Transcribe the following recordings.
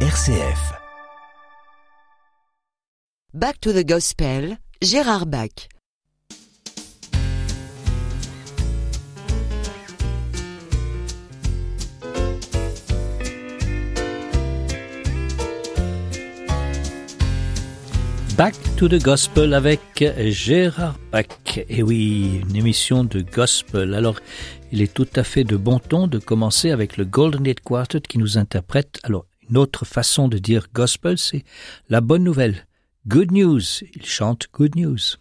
RCF. Back to the Gospel, Gérard Bach. Back to the Gospel avec Gérard Bach. Et oui, une émission de gospel. Alors, il est tout à fait de bon ton de commencer avec le Golden Gate Quartet qui nous interprète. Alors, une autre façon de dire gospel, c'est la bonne nouvelle. Good news. Il chante good news.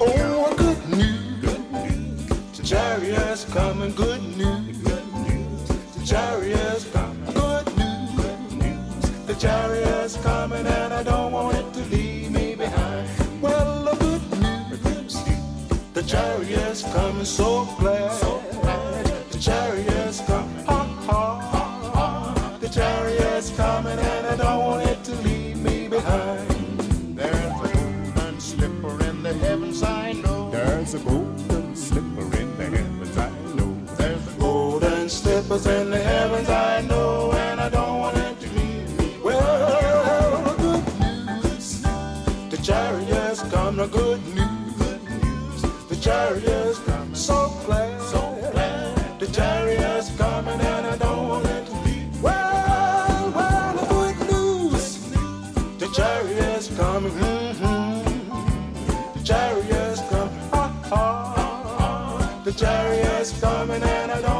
Oh, good news. The chariots coming, good news. The chariots coming, good news. The chariots coming, and I don't want it to leave me behind. Well, the good news. The chariots coming. So golden in the heavens, I know, and I don't want it to me. Well, good news, the chariots come, the good news. The chariots come, so glad, so glad. The chariots coming, and I don't want it to leave. Well, well, the good news, the chariots coming. mhm. The chariots come, ha ha ha. The chariots coming, and I don't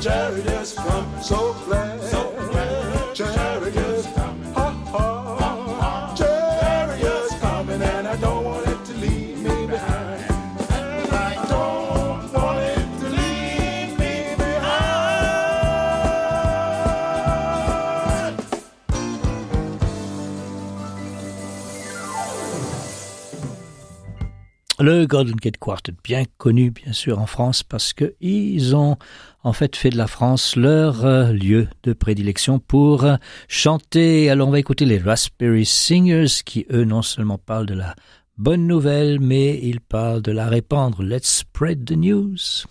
the chariots come, so glad. So glad. Chariots come, ha ha. Chariots coming, and I don't want it to leave me behind. And I don't want it to leave me behind. Le Golden Gate Quartet, bien connu bien sûr en France parce que ils ont en fait fait de la France leur euh, lieu de prédilection pour euh, chanter. Alors on va écouter les Raspberry Singers qui eux non seulement parlent de la bonne nouvelle mais ils parlent de la répandre. Let's spread the news.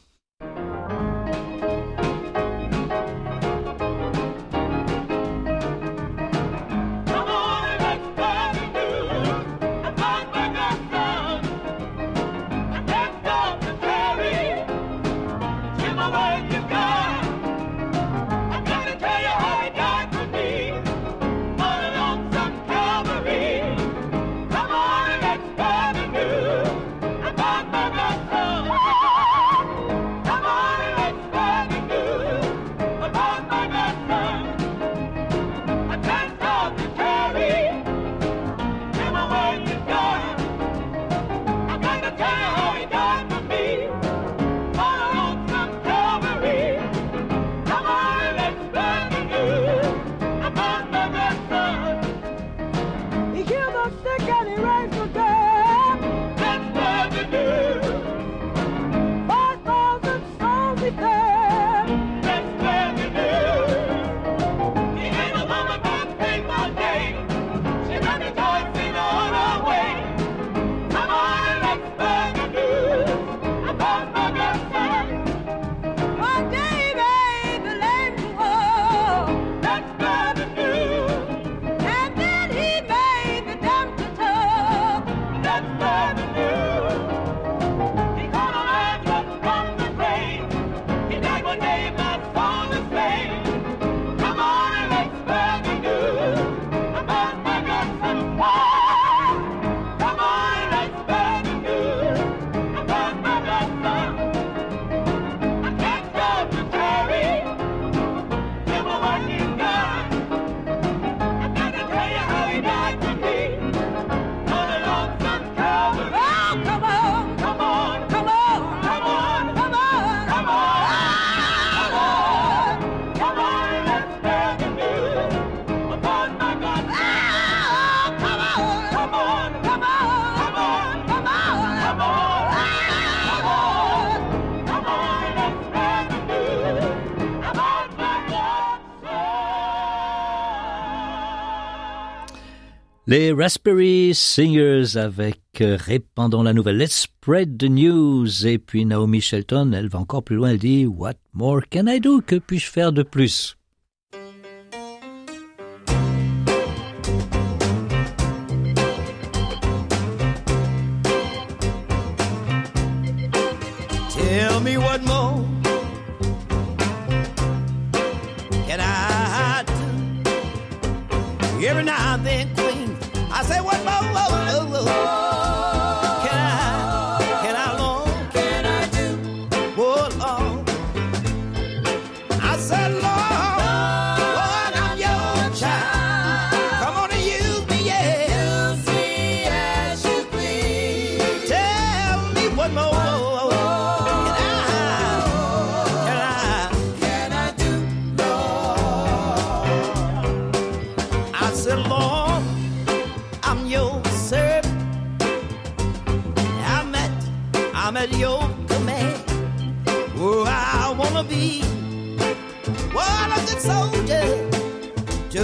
Les Raspberry Singers avec euh, Répandons la nouvelle, Let's Spread the News. Et puis Naomi Shelton, elle va encore plus loin, elle dit What more can I do? Que puis-je faire de plus?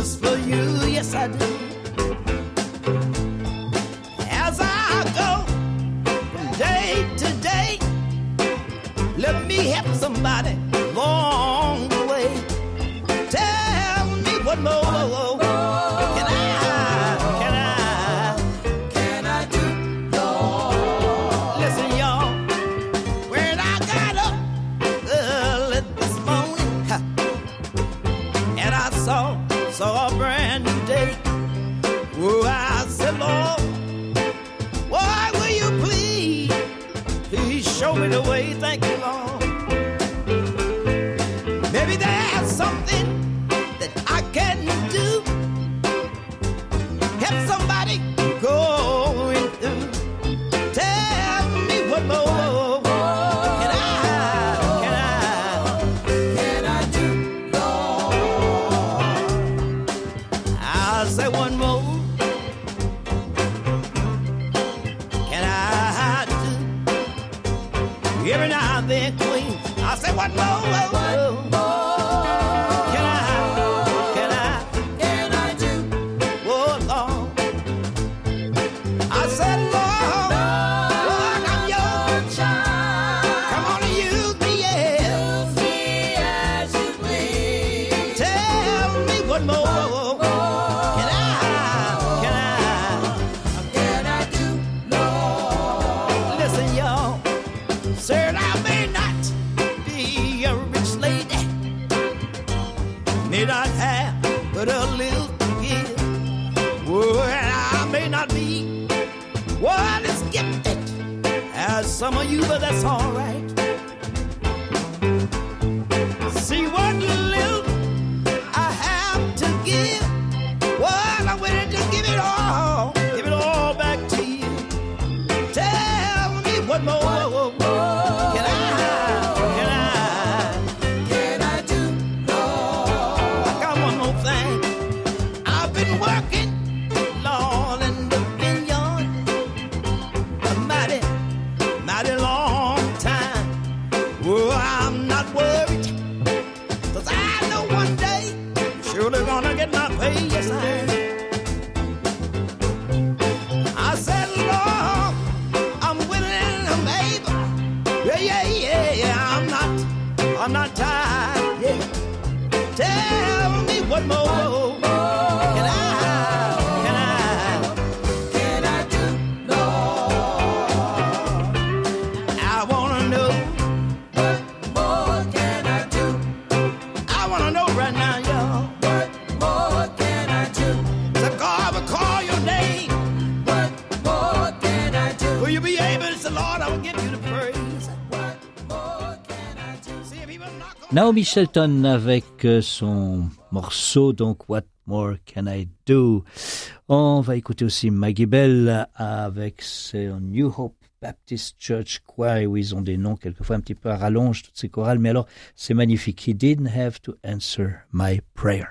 Just for you, yes I do. As I go from day to day, let me help somebody along the way. Tell me what more Every now and then, Queen, I say one more. Can wanna know right now, y'all. What more can I do? So God will call your name. What more can I do? Will you be able to say, Lord, I will give you the praise. What more can I do? See if he will knock on Naomi Shelton avec euh, son morceau, donc What More Can I Do? On va écouter aussi Maggie Bell avec son New Hope Baptist Church Choir, où ils ont des noms quelquefois un petit peu à rallonge, toutes ces chorales, mais alors c'est magnifique. He didn't have to answer my prayer.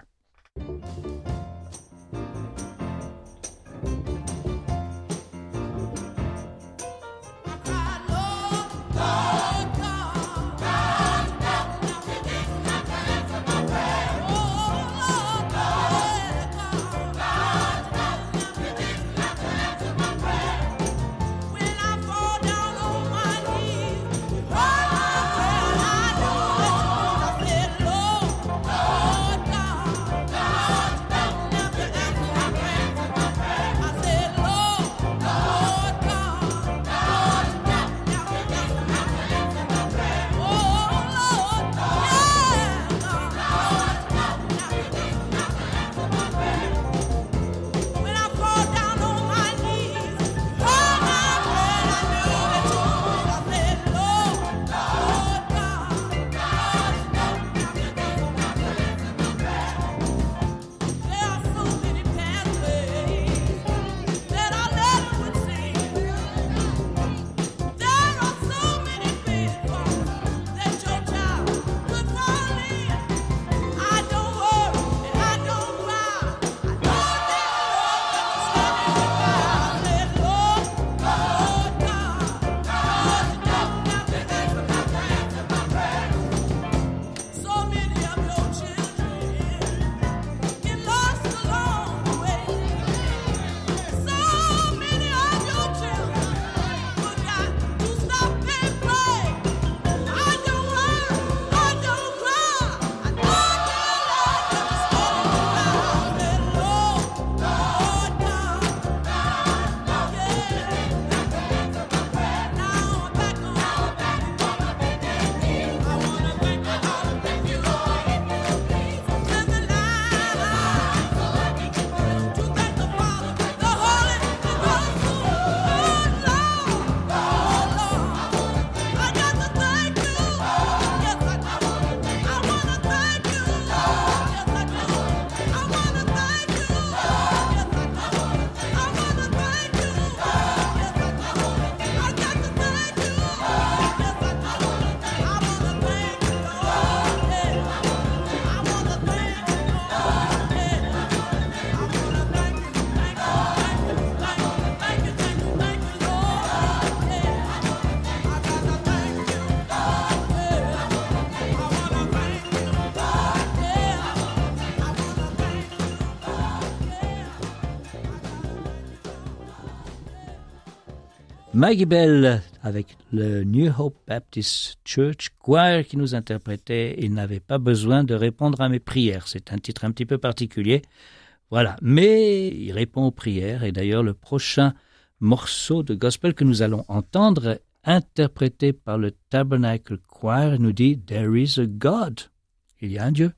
Maggie Bell avec le New Hope Baptist Church Choir qui nous interprétait Il n'avait pas besoin de répondre à mes prières. C'est un titre un petit peu particulier. Voilà. Mais il répond aux prières et d'ailleurs le prochain morceau de gospel que nous allons entendre, interprété par le Tabernacle Choir, nous dit There is a God. Il y a un Dieu.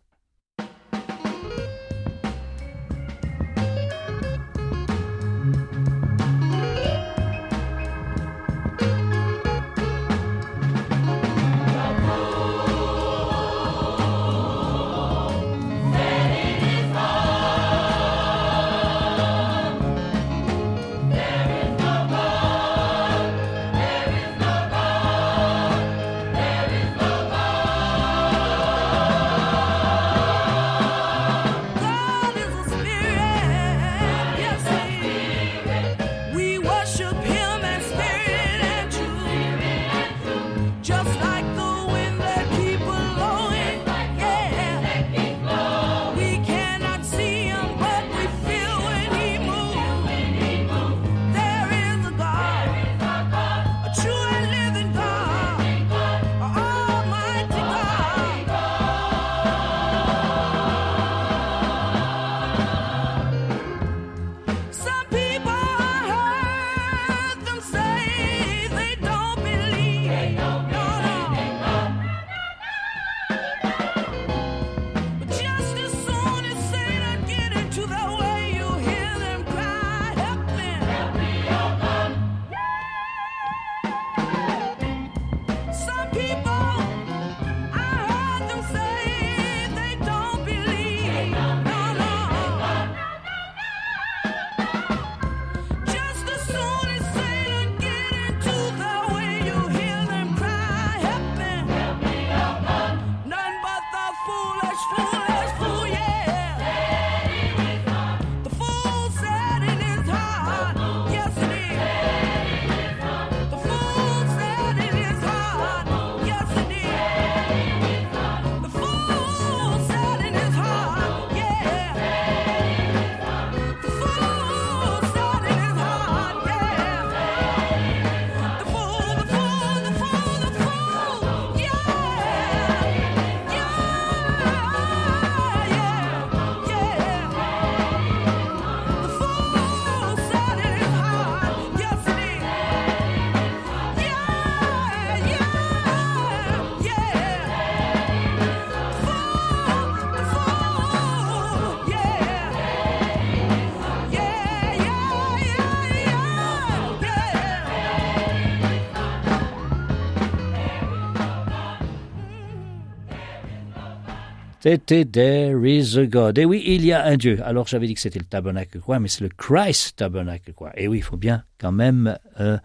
C'était There is a God. Et oui, il y a un Dieu. Alors j'avais dit que c'était le tabernacle quoi, mais c'est le Christ tabernacle quoi. Et oui, il faut bien quand même euh,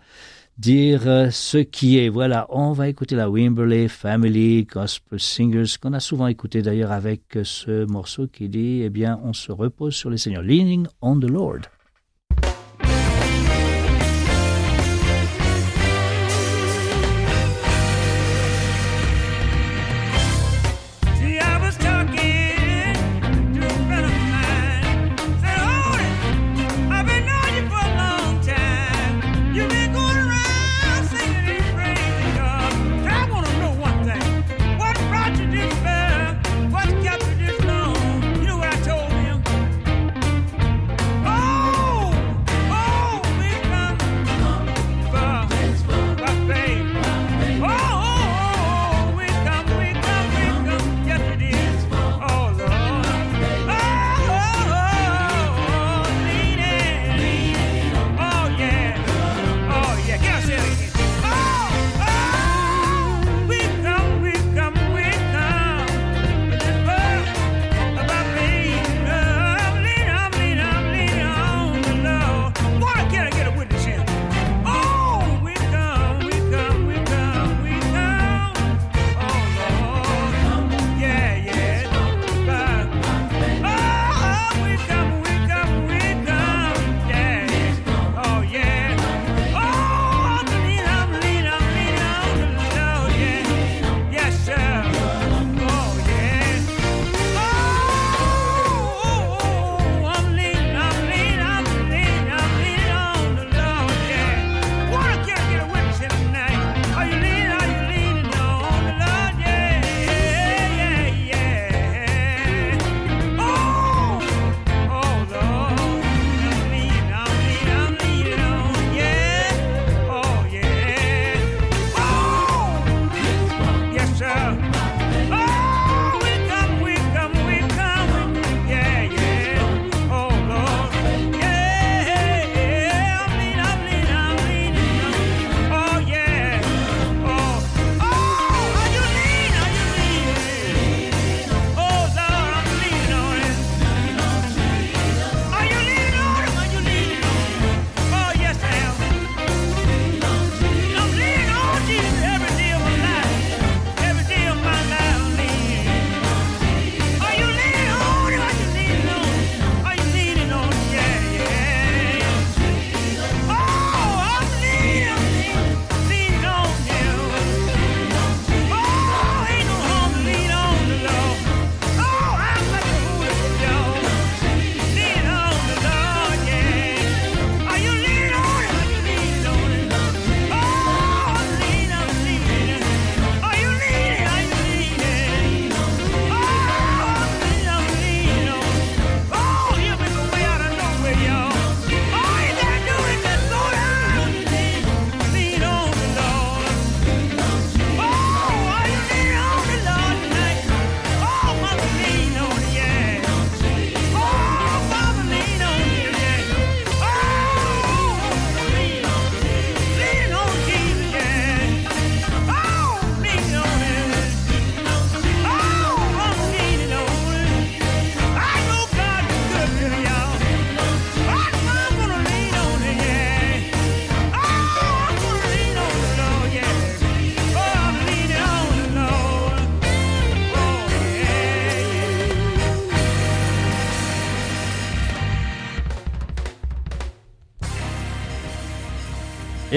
dire euh, ce qui est. Voilà, on va écouter la Wimberley Family Gospel Singers qu'on a souvent écouté d'ailleurs avec euh, ce morceau qui dit, eh bien, on se repose sur le Seigneur, leaning on the Lord.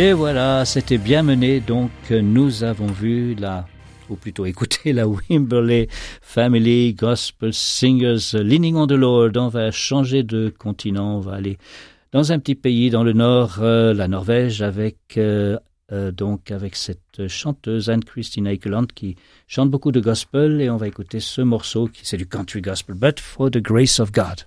Et voilà, c'était bien mené. Donc, nous avons vu la, ou plutôt écouté la Wimberley Family Gospel Singers Leaning on the Lord. On va changer de continent. On va aller dans un petit pays dans le nord, euh, la Norvège, avec euh, euh, donc avec cette chanteuse Anne-Christine Eikeland qui chante beaucoup de gospel et on va écouter ce morceau qui c'est du country gospel, but for the grace of God.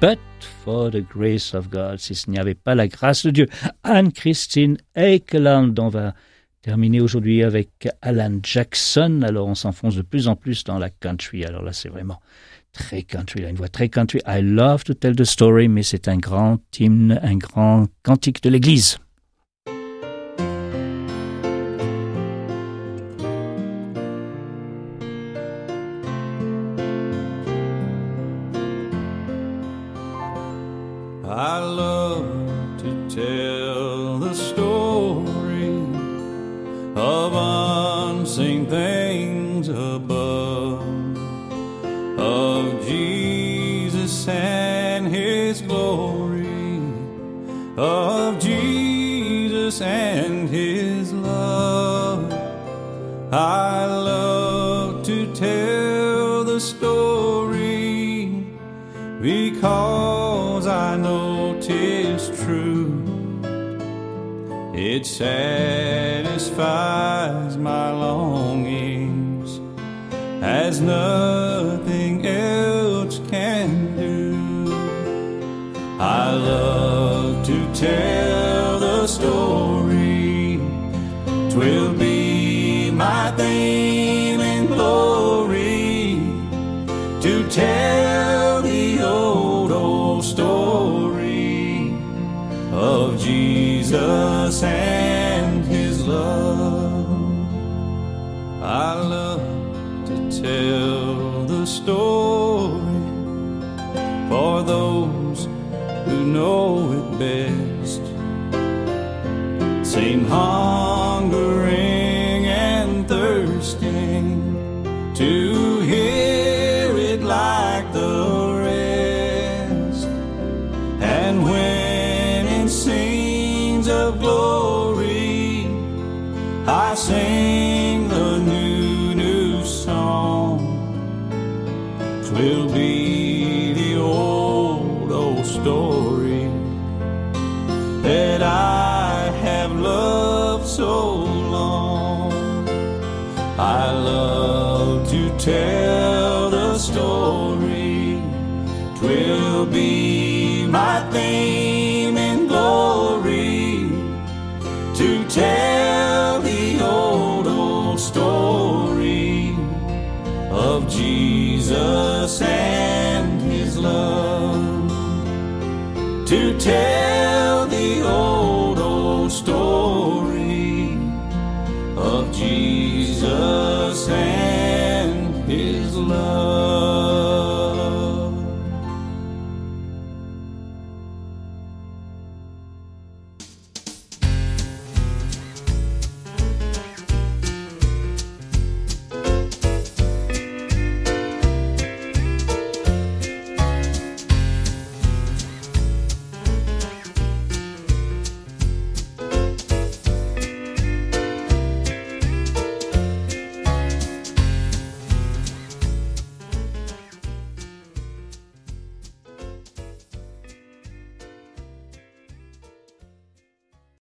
But for the grace of God, si ce n'y avait pas la grâce de Dieu. Anne-Christine Eikeland, on va terminer aujourd'hui avec Alan Jackson. Alors on s'enfonce de plus en plus dans la country. Alors là, c'est vraiment très country. Il a une voix très country. I love to tell the story, mais c'est un grand hymne, un grand cantique de l'Église. I love to tell the story because I know 'tis true. It satisfies my longings as nothing else can do. I love to tell the story. Jesus and his love. I love to tell the story for those who know it best. Same hungering of Jesus and his love. To tell